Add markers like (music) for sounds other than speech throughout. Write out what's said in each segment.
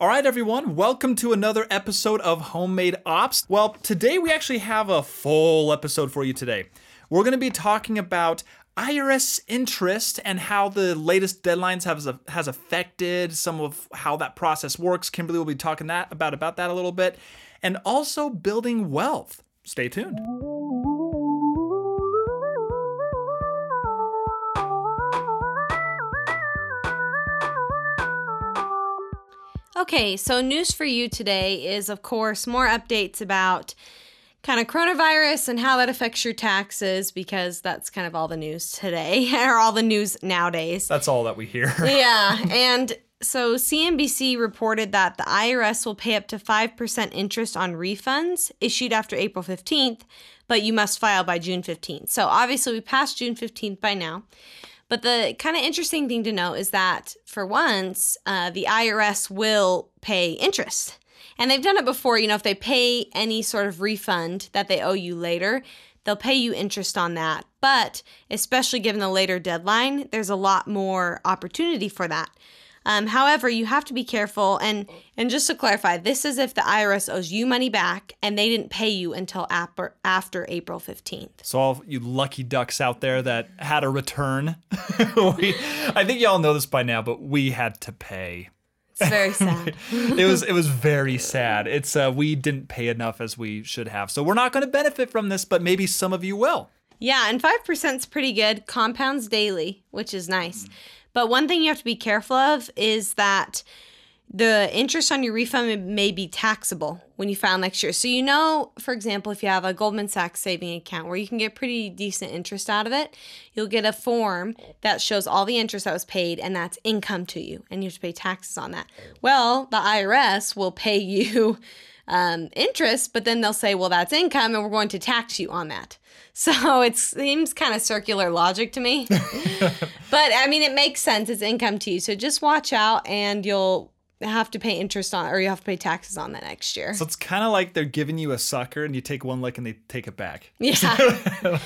All right, everyone, welcome to another episode of Homemade Ops. Well, today we actually have a full episode for you today. We're going to be talking about IRS interest and how the latest deadlines have has affected some of how that process works. Kimberly will be talking that about about that a little bit, and also building wealth. Stay tuned. Okay, so news for you today is, of course, more updates about kind of coronavirus and how that affects your taxes because that's kind of all the news today (laughs) or all the news nowadays. That's all that we hear. (laughs) yeah, and so CNBC reported that the IRS will pay up to 5% interest on refunds issued after April 15th, but you must file by June 15th. So obviously we passed June 15th by now. But the kind of interesting thing to note is that for once, uh, the IRS will pay interest. And they've done it before. You know, if they pay any sort of refund that they owe you later, they'll pay you interest on that. But especially given the later deadline, there's a lot more opportunity for that. Um, however, you have to be careful. And and just to clarify, this is if the IRS owes you money back and they didn't pay you until after after April fifteenth. So all you lucky ducks out there that had a return, (laughs) we, I think y'all know this by now, but we had to pay. It's very (laughs) sad. it was it was very sad. It's uh, we didn't pay enough as we should have. So we're not going to benefit from this, but maybe some of you will. Yeah, and 5% is pretty good. Compounds daily, which is nice. Mm. But one thing you have to be careful of is that the interest on your refund may be taxable when you file next year. So, you know, for example, if you have a Goldman Sachs saving account where you can get pretty decent interest out of it, you'll get a form that shows all the interest that was paid and that's income to you, and you have to pay taxes on that. Well, the IRS will pay (laughs) you um, interest, but then they'll say, well, that's income and we're going to tax you on that. (laughs) So it seems kind of circular logic to me. (laughs) but I mean, it makes sense. It's income to you. So just watch out and you'll have to pay interest on or you have to pay taxes on that next year. So it's kind of like they're giving you a sucker and you take one lick and they take it back. (laughs) Yeah.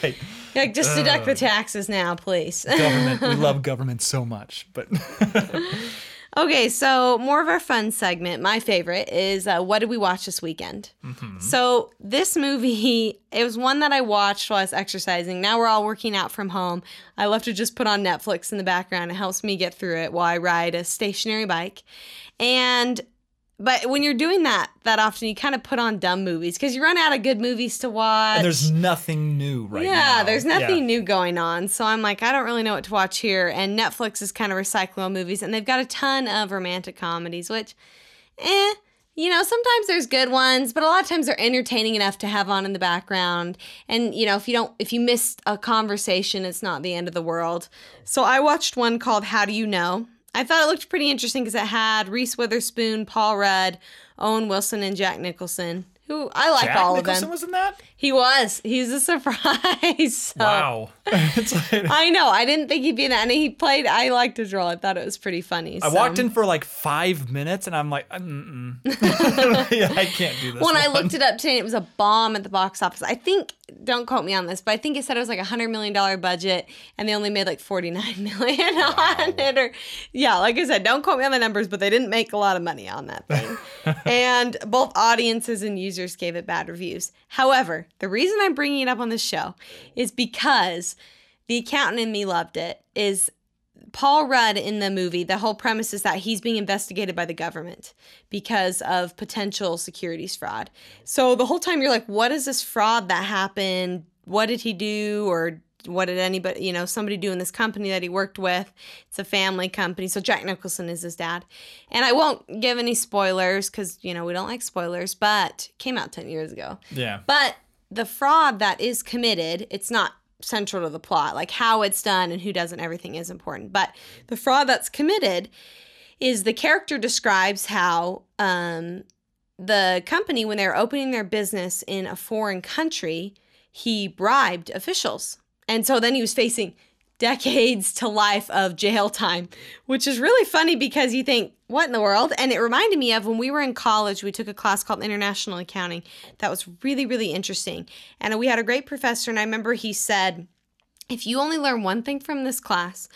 like, like, just deduct uh, the taxes now, please. (laughs) government. We love government so much, but (laughs) Okay, so more of our fun segment. My favorite is uh, what did we watch this weekend? Mm-hmm. So this movie, (laughs) it was one that I watched while I was exercising. Now we're all working out from home. I love to just put on Netflix in the background. It helps me get through it while I ride a stationary bike. And but when you're doing that that often, you kind of put on dumb movies because you run out of good movies to watch. And there's nothing new right yeah, now. Yeah, there's nothing yeah. new going on. So I'm like, I don't really know what to watch here. And Netflix is kind of recycling movies, and they've got a ton of romantic comedies, which, eh, you know, sometimes there's good ones, but a lot of times they're entertaining enough to have on in the background. And you know, if you don't, if you missed a conversation, it's not the end of the world. So I watched one called How Do You Know? I thought it looked pretty interesting because it had Reese Witherspoon, Paul Rudd, Owen Wilson, and Jack Nicholson. Who I like Jack all Nicholson of them. was in that. He was. He's a (laughs) surprise. so. Wow. (laughs) like... I know. I didn't think he'd be in that. And he played. I liked his role. I thought it was pretty funny. I so. walked in for like five minutes, and I'm like, mm (laughs) yeah, I can't do this. When one. I looked it up today, it was a bomb at the box office. I think. Don't quote me on this, but I think it said it was like a hundred million dollar budget, and they only made like forty nine million wow. on it. Or yeah, like I said, don't quote me on the numbers, but they didn't make a lot of money on that thing. and both audiences and users gave it bad reviews. However, the reason I'm bringing it up on the show is because the accountant in me loved it. Is Paul Rudd in the movie, the whole premise is that he's being investigated by the government because of potential securities fraud. So the whole time you're like, what is this fraud that happened? What did he do? Or what did anybody, you know, somebody do in this company that he worked with? It's a family company. So Jack Nicholson is his dad. And I won't give any spoilers because, you know, we don't like spoilers, but came out 10 years ago. Yeah. But the fraud that is committed, it's not central to the plot. Like how it's done and who does it, everything is important. But the fraud that's committed is the character describes how um, the company, when they're opening their business in a foreign country, he bribed officials. And so then he was facing decades to life of jail time, which is really funny because you think, what in the world? And it reminded me of when we were in college, we took a class called International Accounting. That was really, really interesting. And we had a great professor, and I remember he said, if you only learn one thing from this class,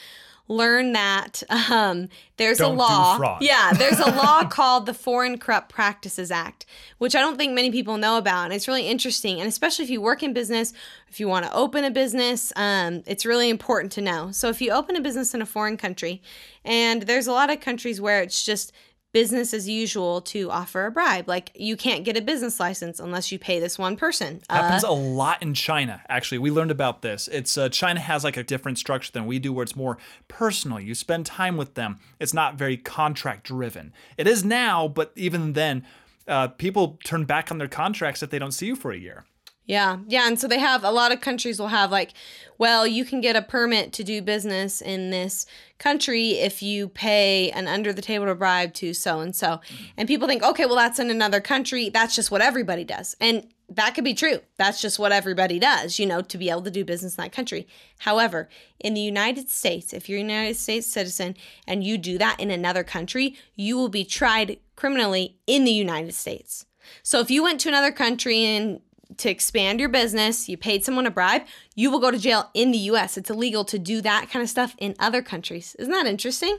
learn that um, there's Don't a law. Yeah, there's a (laughs) law called the Foreign Corrupt Practices Act, which I don't think many people know about, and it's really interesting. And especially if you work in business, if you want to open a business, um, it's really important to know. So if you open a business in a foreign country, and there's a lot of countries where it's just business as usual to offer a bribe. Like you can't get a business license unless you pay this one person. Uh, happens a lot in China. Actually, we learned about this. It's uh, China has like a different structure than we do, where it's more personal. You spend time with them. It's not very contract driven. It is now, but even then, uh, people turn back on their contracts if they don't see you for a year. Yeah, yeah, and so they have a lot of countries will have like, well, you can get a permit to do business in this country if you pay an under the table bribe to so and so. And people think, okay, well, that's in another country. That's just what everybody does. And that could be true. That's just what everybody does, you know, to be able to do business in that country. However, in the United States, if you're a United States citizen and you do that in another country, you will be tried criminally in the United States. So if you went to another country and to expand your business, you paid someone a bribe, you will go to jail in the US. It's illegal to do that kind of stuff in other countries. Isn't that interesting?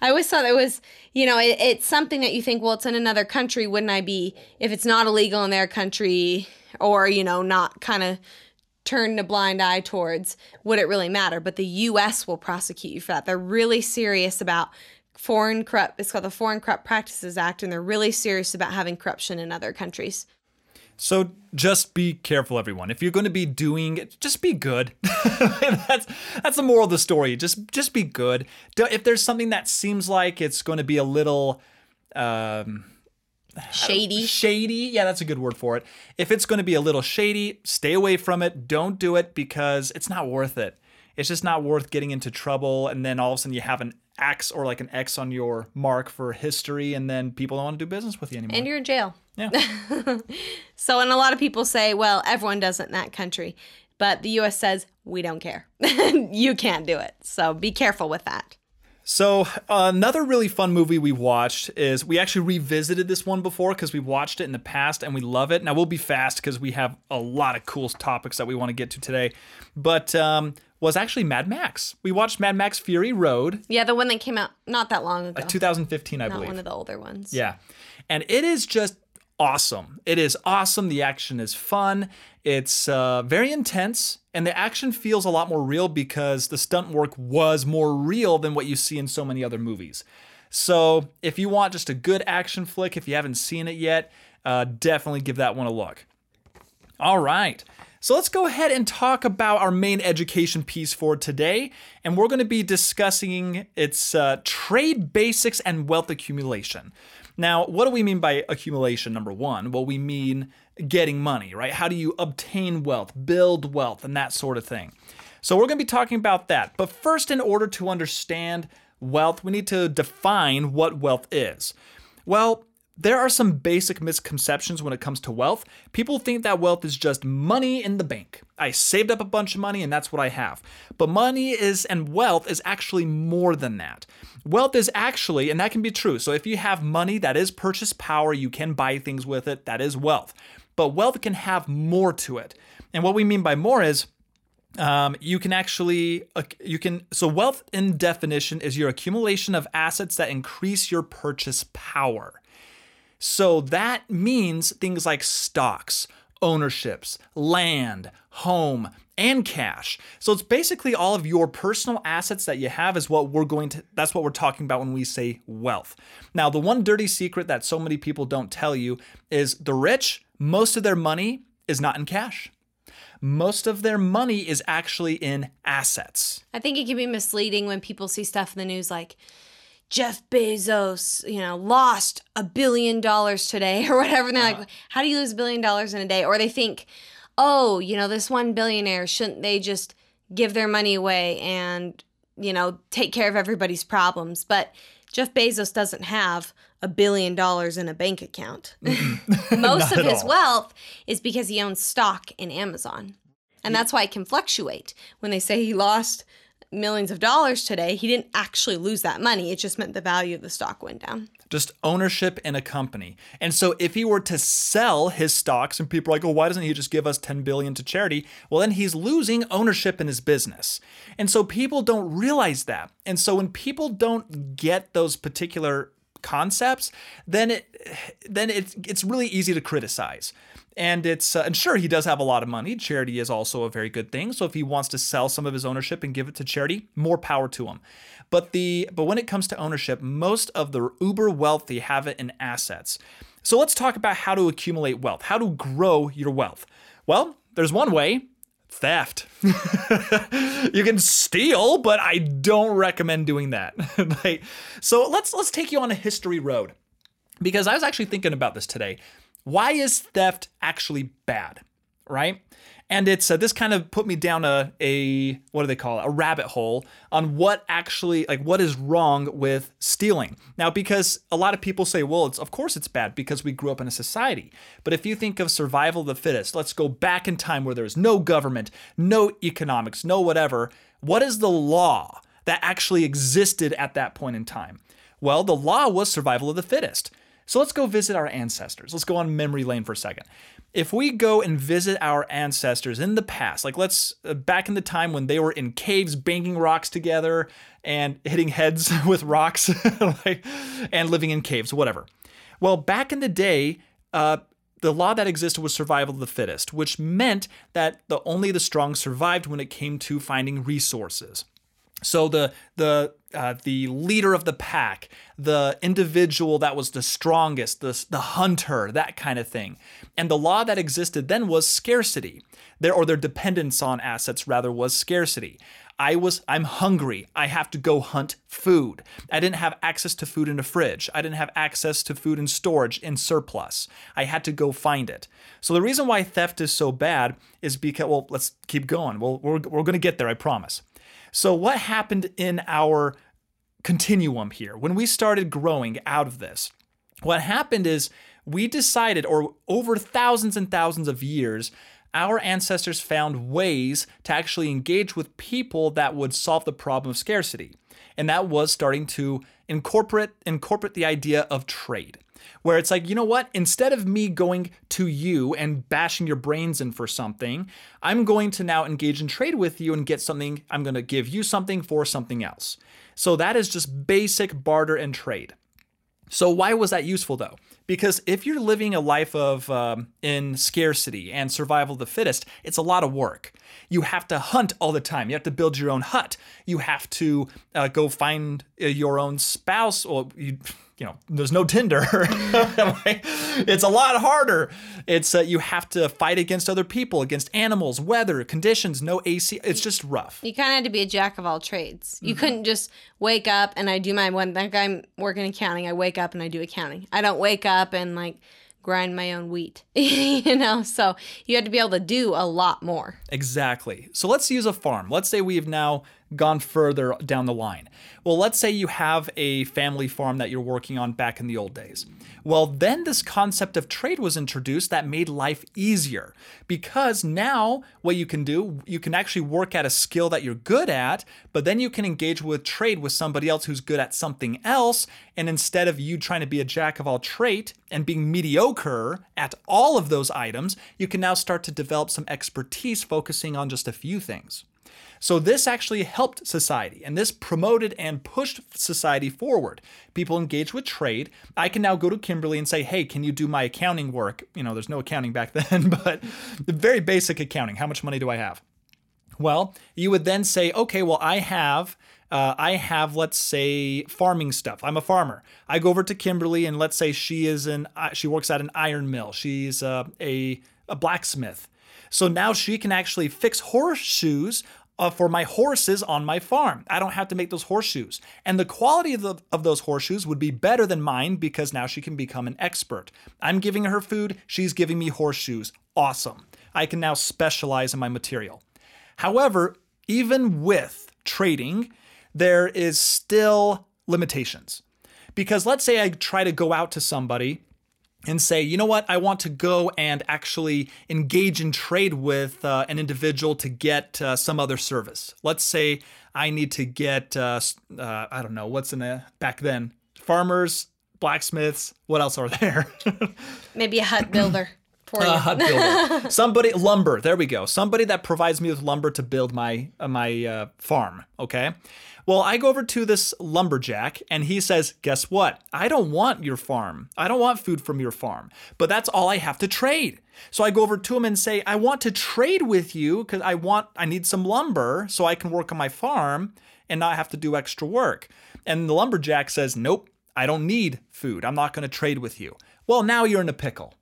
I always thought it was, you know, it, it's something that you think, well, it's in another country. Wouldn't I be, if it's not illegal in their country or, you know, not kind of turn a blind eye towards, would it really matter? But the US will prosecute you for that. They're really serious about foreign corrupt, it's called the Foreign Corrupt Practices Act, and they're really serious about having corruption in other countries. So just be careful, everyone. If you're going to be doing, it, just be good. (laughs) that's that's the moral of the story. Just just be good. If there's something that seems like it's going to be a little um, shady, shady, yeah, that's a good word for it. If it's going to be a little shady, stay away from it. Don't do it because it's not worth it. It's just not worth getting into trouble, and then all of a sudden you have an X or like an X on your mark for history, and then people don't want to do business with you anymore. And you're in jail. Yeah. (laughs) so, and a lot of people say, well, everyone does it in that country. But the US says, we don't care. (laughs) you can't do it. So be careful with that. So, uh, another really fun movie we watched is we actually revisited this one before because we watched it in the past and we love it. Now, we'll be fast because we have a lot of cool topics that we want to get to today. But, um, was actually Mad Max. We watched Mad Max Fury Road. Yeah, the one that came out not that long ago. Uh, 2015, I not believe. one of the older ones. Yeah. And it is just awesome. It is awesome. The action is fun. It's uh, very intense, and the action feels a lot more real because the stunt work was more real than what you see in so many other movies. So, if you want just a good action flick, if you haven't seen it yet, uh, definitely give that one a look. All right. So let's go ahead and talk about our main education piece for today. And we're going to be discussing its uh, trade basics and wealth accumulation. Now, what do we mean by accumulation, number one? Well, we mean getting money, right? How do you obtain wealth, build wealth, and that sort of thing. So we're going to be talking about that. But first, in order to understand wealth, we need to define what wealth is. Well, there are some basic misconceptions when it comes to wealth. People think that wealth is just money in the bank. I saved up a bunch of money and that's what I have. But money is and wealth is actually more than that. Wealth is actually, and that can be true. So if you have money, that is purchase power, you can buy things with it, that is wealth. But wealth can have more to it. And what we mean by more is um, you can actually uh, you can so wealth in definition is your accumulation of assets that increase your purchase power so that means things like stocks, ownerships, land, home, and cash. So it's basically all of your personal assets that you have is what we're going to that's what we're talking about when we say wealth. Now, the one dirty secret that so many people don't tell you is the rich, most of their money is not in cash. Most of their money is actually in assets. I think it can be misleading when people see stuff in the news like Jeff Bezos, you know, lost a billion dollars today (laughs) or whatever. And they're uh-huh. like, how do you lose a billion dollars in a day? Or they think, oh, you know, this one billionaire, shouldn't they just give their money away and, you know, take care of everybody's problems? But Jeff Bezos doesn't have a billion dollars in a bank account. (laughs) Most (laughs) of his all. wealth is because he owns stock in Amazon. And that's why it can fluctuate. When they say he lost millions of dollars today, he didn't actually lose that money. It just meant the value of the stock went down. just ownership in a company. And so if he were to sell his stocks and people are like, "Oh, why doesn't he just give us 10 billion to charity?" Well, then he's losing ownership in his business. And so people don't realize that. And so when people don't get those particular concepts, then it then it's it's really easy to criticize. And it's uh, and sure he does have a lot of money. Charity is also a very good thing. So if he wants to sell some of his ownership and give it to charity, more power to him. But the but when it comes to ownership, most of the uber wealthy have it in assets. So let's talk about how to accumulate wealth, how to grow your wealth. Well, there's one way, theft. (laughs) you can steal, but I don't recommend doing that. (laughs) so let's let's take you on a history road. Because I was actually thinking about this today. Why is theft actually bad? Right? and it's uh, this kind of put me down a a what do they call it? A rabbit hole on what actually like what is wrong with stealing. Now because a lot of people say well it's of course it's bad because we grew up in a society. But if you think of survival of the fittest let's go back in time where there's no government no economics no whatever. What is the law that actually existed at that point in time? Well the law was survival of the fittest so let's go visit our ancestors. Let's go on memory lane for a second if we go and visit our ancestors in the past, like let's uh, back in the time when they were in caves banging rocks together and hitting heads (laughs) with rocks (laughs) like, and living in caves, whatever. Well, back in the day, uh, the law that existed was survival of the fittest, which meant that the only the strong survived when it came to finding resources. So the the uh, the leader of the pack, the individual that was the strongest, the the hunter, that kind of thing. And the law that existed then was scarcity. Their or their dependence on assets rather was scarcity. I was I'm hungry. I have to go hunt food. I didn't have access to food in a fridge. I didn't have access to food in storage in surplus. I had to go find it. So the reason why theft is so bad is because well, let's keep going. Well, we're we're going to get there, I promise. So, what happened in our continuum here when we started growing out of this? What happened is we decided, or over thousands and thousands of years, our ancestors found ways to actually engage with people that would solve the problem of scarcity. And that was starting to incorporate incorporate the idea of trade where it's like, you know what? Instead of me going to you and bashing your brains in for something, I'm going to now engage in trade with you and get something. I'm going to give you something for something else. So that is just basic barter and trade. So why was that useful though? Because if you're living a life of um, in scarcity and survival of the fittest, it's a lot of work. You have to hunt all the time. You have to build your own hut. You have to uh, go find uh, your own spouse, or you you know, there's no Tinder. (laughs) it's a lot harder. It's uh, you have to fight against other people, against animals, weather, conditions, no AC. It's just rough. You kind of had to be a jack of all trades. You mm-hmm. couldn't just wake up and I do my one. Like I'm working accounting. I wake up and I do accounting. I don't wake up and like grind my own wheat, (laughs) you know? So you had to be able to do a lot more. Exactly. So let's use a farm. Let's say we've now gone further down the line. Well, let's say you have a family farm that you're working on back in the old days. Well, then this concept of trade was introduced that made life easier because now what you can do, you can actually work at a skill that you're good at, but then you can engage with trade with somebody else who's good at something else. And instead of you trying to be a jack of all trade and being mediocre at all of those items, you can now start to develop some expertise focusing on just a few things. So this actually helped society and this promoted and pushed society forward. People engaged with trade. I can now go to Kimberly and say, hey, can you do my accounting work? You know, there's no accounting back (laughs) then, but the very basic accounting. How much money do I have? Well, you would then say, okay, well, I have. Uh, I have, let's say, farming stuff. I'm a farmer. I go over to Kimberly, and let's say she is an uh, she works at an iron mill. She's uh, a a blacksmith. So now she can actually fix horseshoes uh, for my horses on my farm. I don't have to make those horseshoes. And the quality of, the, of those horseshoes would be better than mine because now she can become an expert. I'm giving her food, she's giving me horseshoes. Awesome. I can now specialize in my material. However, even with trading, there is still limitations. Because let's say I try to go out to somebody and say, you know what, I want to go and actually engage in trade with uh, an individual to get uh, some other service. Let's say I need to get, uh, uh I don't know, what's in a, back then, farmers blacksmiths. What else are there? (laughs) Maybe a hut builder you. (laughs) hut builder. Somebody lumber. There we go. Somebody that provides me with lumber to build my uh, my uh, farm. Okay. Well, I go over to this lumberjack and he says, Guess what? I don't want your farm. I don't want food from your farm, but that's all I have to trade. So I go over to him and say, I want to trade with you because I want, I need some lumber so I can work on my farm and not have to do extra work. And the lumberjack says, Nope, I don't need food. I'm not going to trade with you. Well, now you're in a pickle.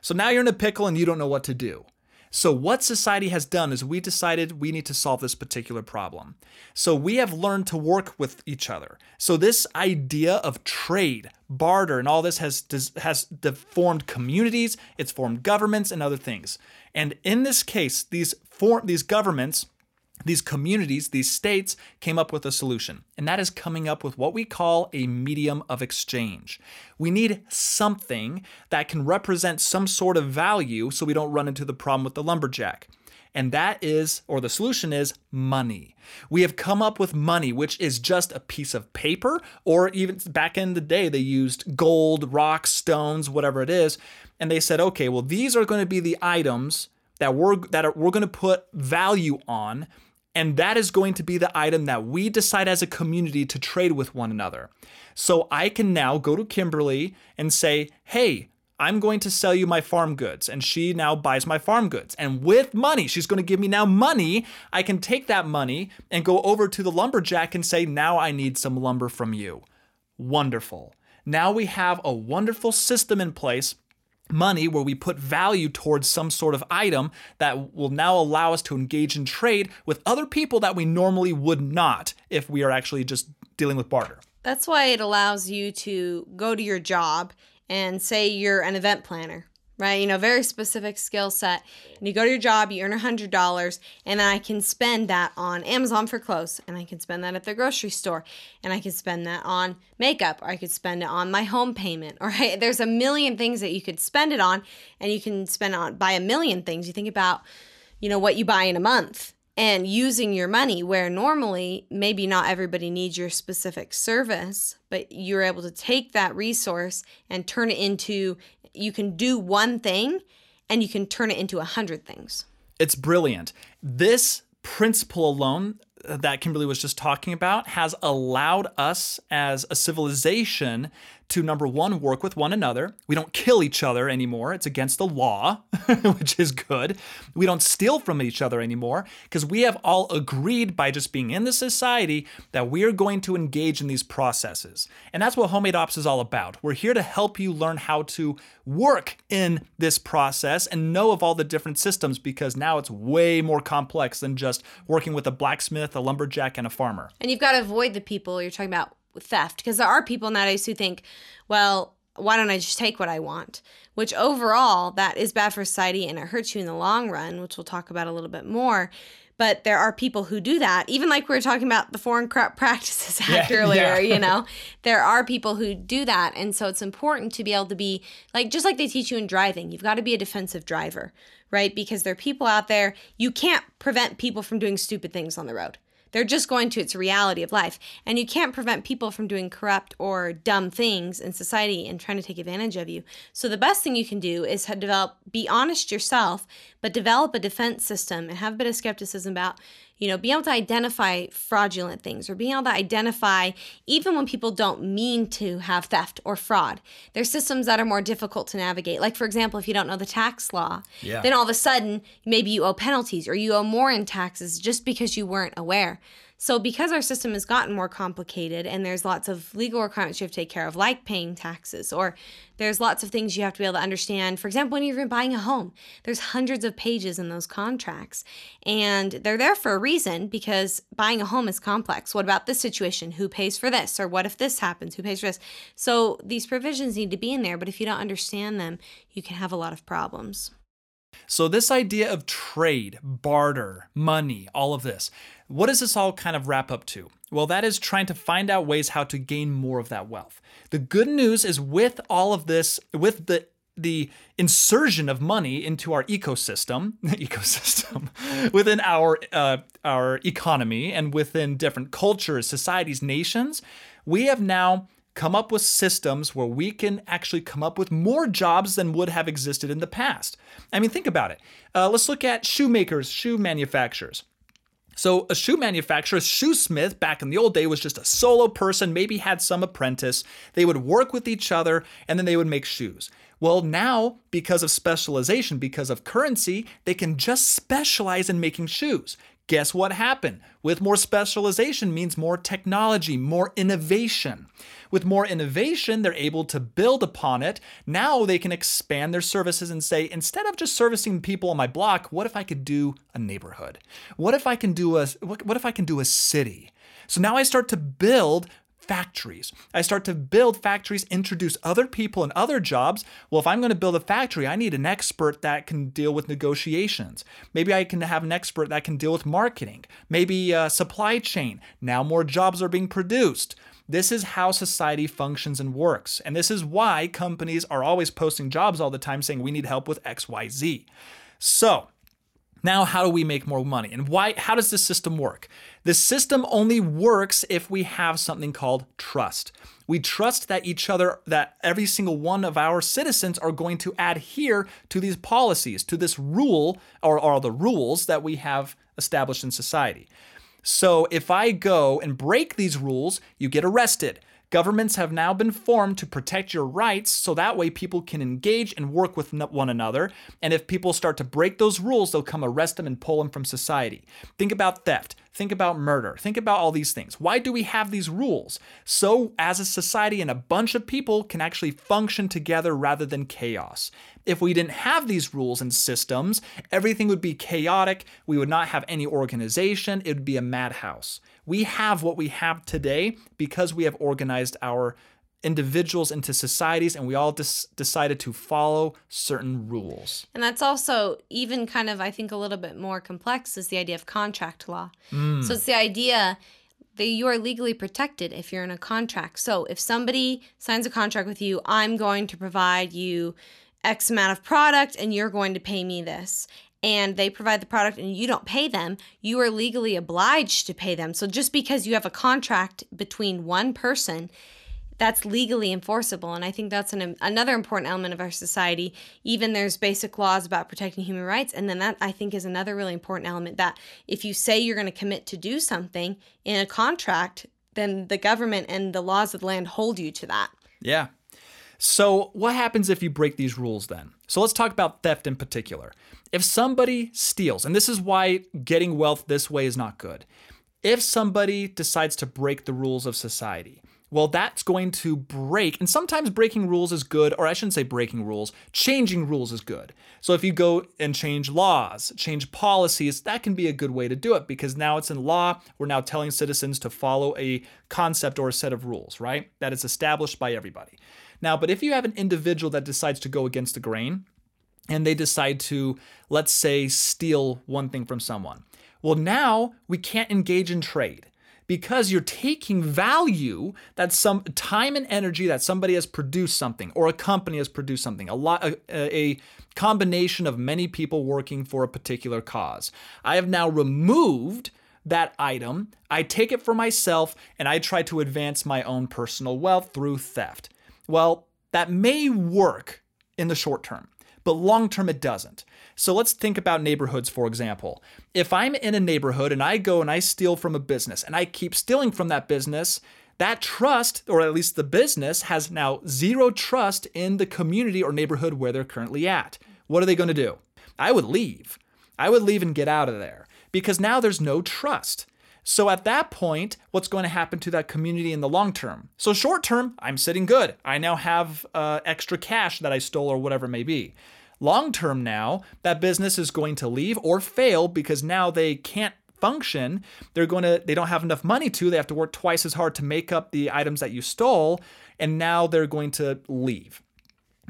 So now you're in a pickle and you don't know what to do. So, what society has done is we decided we need to solve this particular problem. So, we have learned to work with each other. So, this idea of trade, barter, and all this has, has formed communities, it's formed governments, and other things. And in this case, these, form, these governments, these communities, these states came up with a solution, and that is coming up with what we call a medium of exchange. We need something that can represent some sort of value so we don't run into the problem with the lumberjack. And that is, or the solution is, money. We have come up with money, which is just a piece of paper, or even back in the day, they used gold, rocks, stones, whatever it is. And they said, okay, well, these are going to be the items that we're that are, we're going to put value on and that is going to be the item that we decide as a community to trade with one another. So I can now go to Kimberly and say, hey, I'm going to sell you my farm goods. And she now buys my farm goods. And with money, she's going to give me now money. I can take that money and go over to the lumberjack and say, now I need some lumber from you. Wonderful. Now we have a wonderful system in place money where we put value towards some sort of item that will now allow us to engage in trade with other people that we normally would not if we are actually just dealing with barter. That's why it allows you to go to your job and say you're an event planner right? You know, very specific skill set. And you go to your job, you earn $100, and then I can spend that on Amazon for clothes, and I can spend that at the grocery store, and I can spend that on makeup, or I could spend it on my home payment, (laughs) or there's a million things that you could spend it on, and you can spend on buy a million things. You think about, you know, what you buy in a month and using your money where normally maybe not everybody needs your specific service, but you're able to take that resource and turn it into you can do one thing and you can turn it into a hundred things. It's brilliant. This principle alone that Kimberly was just talking about has allowed us as a civilization to number one, work with one another. We don't kill each other anymore. It's against the law, (laughs) which is good. We don't steal from each other anymore because we have all agreed by just being in the society that we are going to engage in these processes. And that's what Homemade Ops is all about. We're here to help you learn how to work in this process and know of all the different systems because now it's way more complex than just working with a blacksmith, a lumberjack, and a farmer. And you've got to avoid the people you're talking about theft because there are people nowadays who think, well, why don't I just take what I want? Which overall, that is bad for society and it hurts you in the long run, which we'll talk about a little bit more. But there are people who do that, even like we were talking about the Foreign Corrupt (laughs) Practices Act yeah, earlier, yeah. you know, (laughs) there are people who do that. And so it's important to be able to be like, just like they teach you in driving, you've got to be a defensive driver, right? Because there are people out there, you can't prevent people from doing stupid things on the road they're just going to its reality of life. And you can't prevent people from doing corrupt or dumb things in society and trying to take advantage of you. So the best thing you can do is develop be honest yourself, but develop a defense system and have a bit of skepticism about you know, being able to identify fraudulent things or being able to identify even when people don't mean to have theft or fraud. There's systems that are more difficult to navigate. Like, for example, if you don't know the tax law, yeah. then all of a sudden maybe you owe penalties or you owe more in taxes just because you weren't aware. So, because our system has gotten more complicated and there's lots of legal requirements you have to take care of, like paying taxes, or there's lots of things you have to be able to understand. For example, when you're buying a home, there's hundreds of pages in those contracts, and they're there for a reason because buying a home is complex. What about this situation? Who pays for this? Or what if this happens? Who pays for this? So, these provisions need to be in there, but if you don't understand them, you can have a lot of problems. So, this idea of trade, barter, money, all of this, what does this all kind of wrap up to? Well, that is trying to find out ways how to gain more of that wealth. The good news is with all of this, with the the insertion of money into our ecosystem, (laughs) ecosystem (laughs) within our uh, our economy and within different cultures, societies, nations, we have now come up with systems where we can actually come up with more jobs than would have existed in the past. I mean, think about it. Uh, let's look at shoemakers, shoe manufacturers. So, a shoe manufacturer, a shoesmith back in the old day was just a solo person, maybe had some apprentice. They would work with each other and then they would make shoes. Well, now, because of specialization, because of currency, they can just specialize in making shoes. Guess what happened? With more specialization means more technology, more innovation. With more innovation, they're able to build upon it. Now they can expand their services and say, instead of just servicing people on my block, what if I could do a neighborhood? What if I can do a what if I can do a city? So now I start to build factories. I start to build factories, introduce other people and other jobs. Well, if I'm going to build a factory, I need an expert that can deal with negotiations. Maybe I can have an expert that can deal with marketing, maybe supply chain. Now more jobs are being produced. This is how society functions and works. And this is why companies are always posting jobs all the time saying we need help with XYZ. So, now, how do we make more money? And why how does this system work? The system only works if we have something called trust. We trust that each other, that every single one of our citizens are going to adhere to these policies, to this rule, or, or the rules that we have established in society. So if I go and break these rules, you get arrested. Governments have now been formed to protect your rights so that way people can engage and work with one another. And if people start to break those rules, they'll come arrest them and pull them from society. Think about theft. Think about murder. Think about all these things. Why do we have these rules? So, as a society and a bunch of people can actually function together rather than chaos. If we didn't have these rules and systems, everything would be chaotic. We would not have any organization. It would be a madhouse. We have what we have today because we have organized our individuals into societies and we all des- decided to follow certain rules. And that's also even kind of I think a little bit more complex is the idea of contract law. Mm. So it's the idea that you are legally protected if you're in a contract. So if somebody signs a contract with you, I'm going to provide you X amount of product and you're going to pay me this. And they provide the product and you don't pay them, you are legally obliged to pay them. So just because you have a contract between one person, that's legally enforceable. And I think that's an, another important element of our society. Even there's basic laws about protecting human rights. And then that I think is another really important element that if you say you're going to commit to do something in a contract, then the government and the laws of the land hold you to that. Yeah, so, what happens if you break these rules then? So, let's talk about theft in particular. If somebody steals, and this is why getting wealth this way is not good, if somebody decides to break the rules of society, well, that's going to break. And sometimes breaking rules is good, or I shouldn't say breaking rules, changing rules is good. So if you go and change laws, change policies, that can be a good way to do it because now it's in law. We're now telling citizens to follow a concept or a set of rules, right? That is established by everybody. Now, but if you have an individual that decides to go against the grain and they decide to, let's say, steal one thing from someone, well, now we can't engage in trade because you're taking value that some time and energy that somebody has produced something or a company has produced something a lot a, a, combination of many people working for a particular cause. I have now removed that item. I take it for myself and i try to advance my own personal wealth through theft. Well, that may work in the short term, but long term it doesn't. So let's think about neighborhoods, for example. If I'm in a neighborhood and I go and I steal from a business and I keep stealing from that business, that trust, or at least the business, has now zero trust in the community or neighborhood where they're currently at. What are they going to do? I would leave. I would leave and get out of there because now there's no trust. So at that point, what's going to happen to that community in the long term? So short term, I'm sitting good. I now have uh, extra cash that I stole or whatever it may be. Long term now, that business is going to leave or fail because now they can't function. They're going to they don't have enough money to. They have to work twice as hard to make up the items that you stole, and now they're going to leave.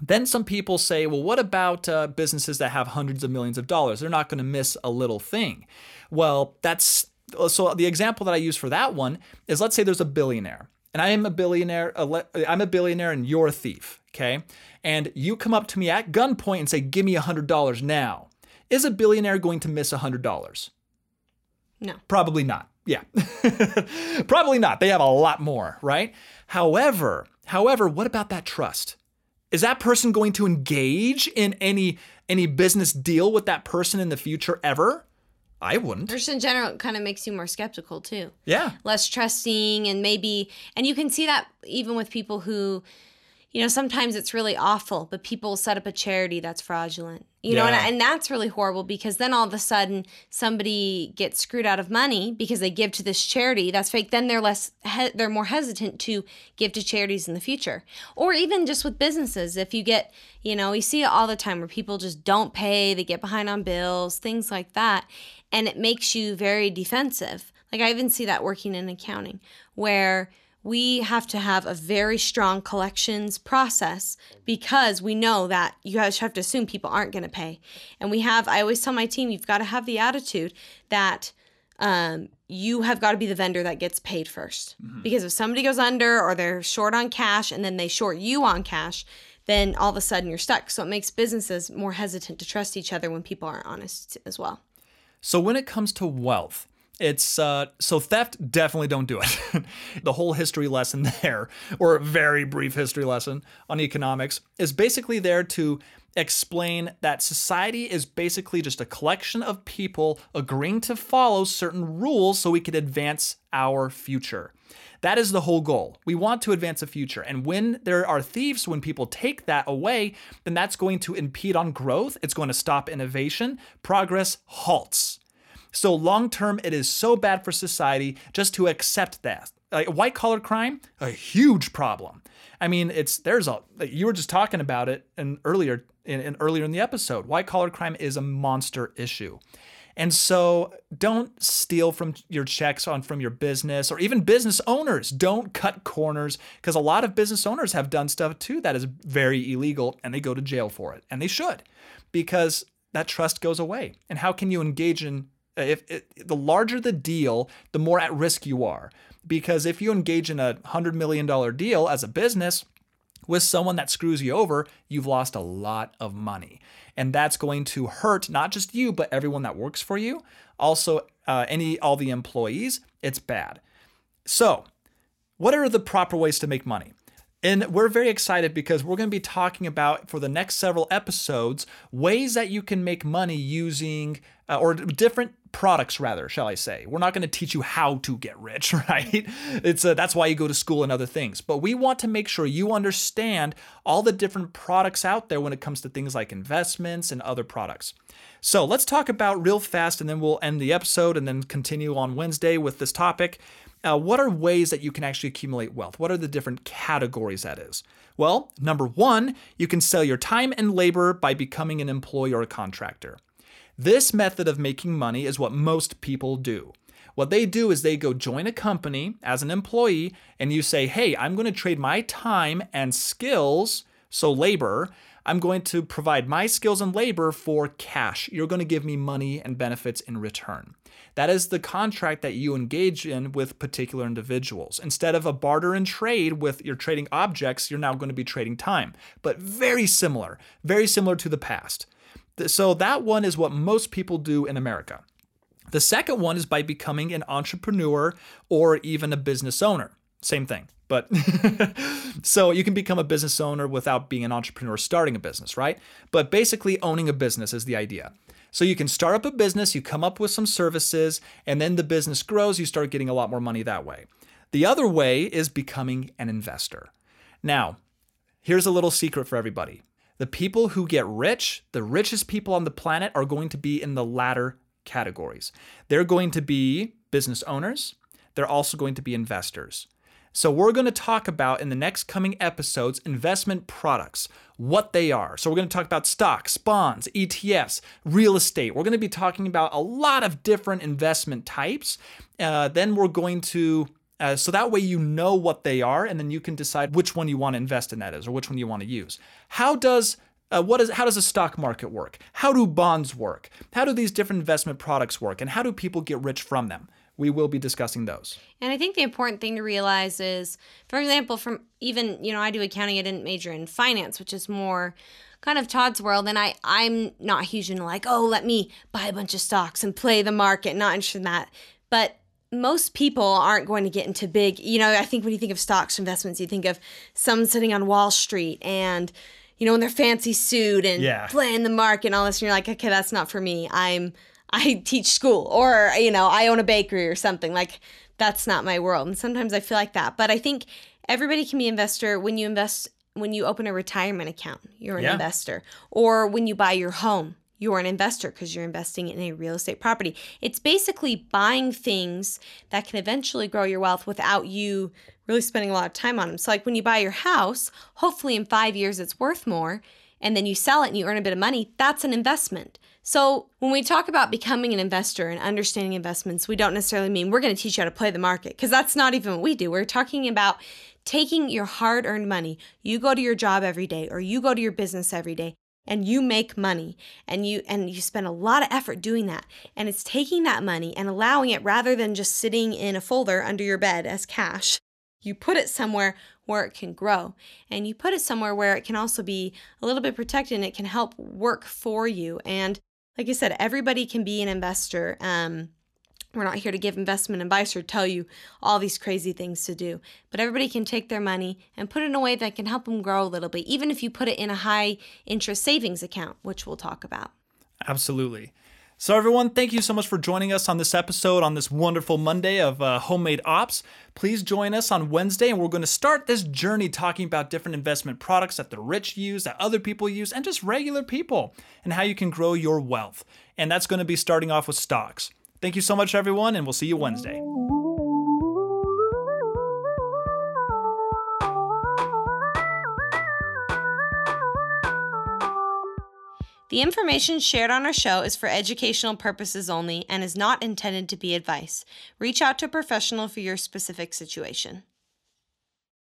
Then some people say, well, what about uh, businesses that have hundreds of millions of dollars? They're not going to miss a little thing. Well, that's so the example that I use for that one is let's say there's a billionaire and I am a billionaire, I'm a billionaire and you're a thief, okay? And you come up to me at gunpoint and say, give me $100 now. Is a billionaire going to miss $100? No. Probably not. Yeah. (laughs) Probably not. They have a lot more, right? However, however, what about that trust? Is that person going to engage in any any business deal with that person in the future ever? I wouldn't. Just in general, it kind of makes you more skeptical too. Yeah. Less trusting, and maybe, and you can see that even with people who, you know, sometimes it's really awful, but people set up a charity that's fraudulent. You know, and, and that's really horrible because then all of a sudden somebody gets screwed out of money because they give to this charity that's fake. Then they're less, he- they're more hesitant to give to charities in the future, or even just with businesses. If you get, you know, you see it all the time where people just don't pay, they get behind on bills, things like that, and it makes you very defensive. Like I even see that working in accounting, where we have to have a very strong collections process because we know that you guys have to assume people aren't going to pay. And we have, I always tell my team, you've got to have the attitude that um, you have got to be the vendor that gets paid 1st Because if somebody goes under or they're short on cash and then they short you on cash, then all of a sudden you're stuck. So it makes businesses more hesitant to trust each other when people aren't honest as well. So when it comes to wealth, it's uh, so theft definitely don't do it. (laughs) the whole history lesson there, or a very brief history lesson on economics, is basically there to explain that society is basically just a collection of people agreeing to follow certain rules so we could advance our future. That is the whole goal. We want to advance a future. And when there are thieves, when people take that away, then that's going to impede on growth. It's going to stop innovation. Progress halts. So long term, it is so bad for society just to accept that. Like white collar crime, a huge problem. I mean, it's there's a you were just talking about it and earlier in, in earlier in the episode. White collar crime is a monster issue. And so don't steal from your checks on from your business or even business owners. Don't cut corners because a lot of business owners have done stuff too that is very illegal and they go to jail for it. And they should because that trust goes away. And how can you engage in if, the larger the deal, the more at risk you are. Because if you engage in a $100 million deal as a business, with someone that screws you over, you've lost a lot of money. And that's going to hurt not just you, but everyone that works for you. Also, uh, any all the employees. It's bad. So, what are the proper ways to make money? And we're very excited because we're going to be talking about for the next several episodes ways that you can make money using uh, or different products rather, shall I say. We're not going to teach you how to get rich, (laughs) right? It's uh, that's why you go to school and other things. But we want to make sure you understand all the different products out there when it comes to things like investments and other products. So, let's talk about real fast and then we'll end the episode and then continue on Wednesday with this topic. Uh, what are ways that you can actually accumulate wealth? What are the different categories that is? Well, number one, you can sell your time and labor by becoming an employee or a contractor. This method of making money is what most people do. What they do is they go join a company as an employee, and you say, Hey, I'm going to trade my time and skills, so labor. I'm going to provide my skills and labor for cash. You're going to give me money and benefits in return. That is the contract that you engage in with particular individuals. Instead of a barter and trade with you're trading objects, you're now going to be trading time. But very similar, very similar to the past. So that one is what most people do in America. The second one is by becoming an entrepreneur or even a business owner. Same thing. But (laughs) so you can become a business owner without being an entrepreneur starting a business, right? But basically, owning a business is the idea. So you can start up a business, you come up with some services, and then the business grows, you start getting a lot more money that way. The other way is becoming an investor. Now, here's a little secret for everybody the people who get rich, the richest people on the planet, are going to be in the latter categories. They're going to be business owners, they're also going to be investors. So, we're going to talk about in the next coming episodes investment products, what they are. So, we're going to talk about stocks, bonds, ETFs, real estate. We're going to be talking about a lot of different investment types. Uh, then, we're going to uh, so that way you know what they are, and then you can decide which one you want to invest in that is, or which one you want to use. How does uh, what is how does the stock market work? How do bonds work? How do these different investment products work? And how do people get rich from them? We will be discussing those. And I think the important thing to realize is, for example, from even, you know, I do accounting, I didn't major in finance, which is more kind of Todd's world. And I, I'm not huge in like, oh, let me buy a bunch of stocks and play the market, not interested in that. But most people aren't going to get into big, you know, I think when you think of stocks and investments, you think of some sitting on Wall Street and, you know, in their fancy suit and Yeah. playing the market and all this. And you're like, okay, that's not for me. I'm, I teach school or, you know, I own a bakery or something. Like, that's not my world. And sometimes I feel like that. But I think everybody can be an investor when you invest, when you open a retirement account, you're an Yeah. investor. Or when you buy your home, you're an investor because you're investing in a real estate property. It's basically buying things that can eventually grow your wealth without you really spending a lot of time on them. So, like when you buy your house, hopefully in five years it's worth more, and then you sell it and you earn a bit of money, that's an investment. So, when we talk about becoming an investor and understanding investments, we don't necessarily mean we're going to teach you how to play the market because that's not even what we do. We're talking about taking your hard earned money. You go to your job every day or you go to your business every day and you make money and you and you spend a lot of effort doing that. And it's taking that money and allowing it rather than just sitting in a folder under your bed as cash. You put it somewhere where it can grow and you put it somewhere where it can also be a little bit protected and it can help work for you. And like i said everybody can be an investor um, we're not here to give investment advice or tell you all these crazy things to do, but everybody can take their money and put it in a way that can help them grow a little bit, even if you put it in a high interest savings account, which we'll talk about. Absolutely. So, everyone, thank you so much for joining us on this episode on this wonderful Monday of uh, Homemade Ops. Please join us on Wednesday, and we're going to start this journey talking about different investment products that the rich use, that other people use, and just regular people, and how you can grow your wealth. And that's going to be starting off with stocks. Thank you so much, everyone, and we'll see you Wednesday. The information shared on our show is for educational purposes only and is not intended to be advice. Reach out to a professional for your specific situation.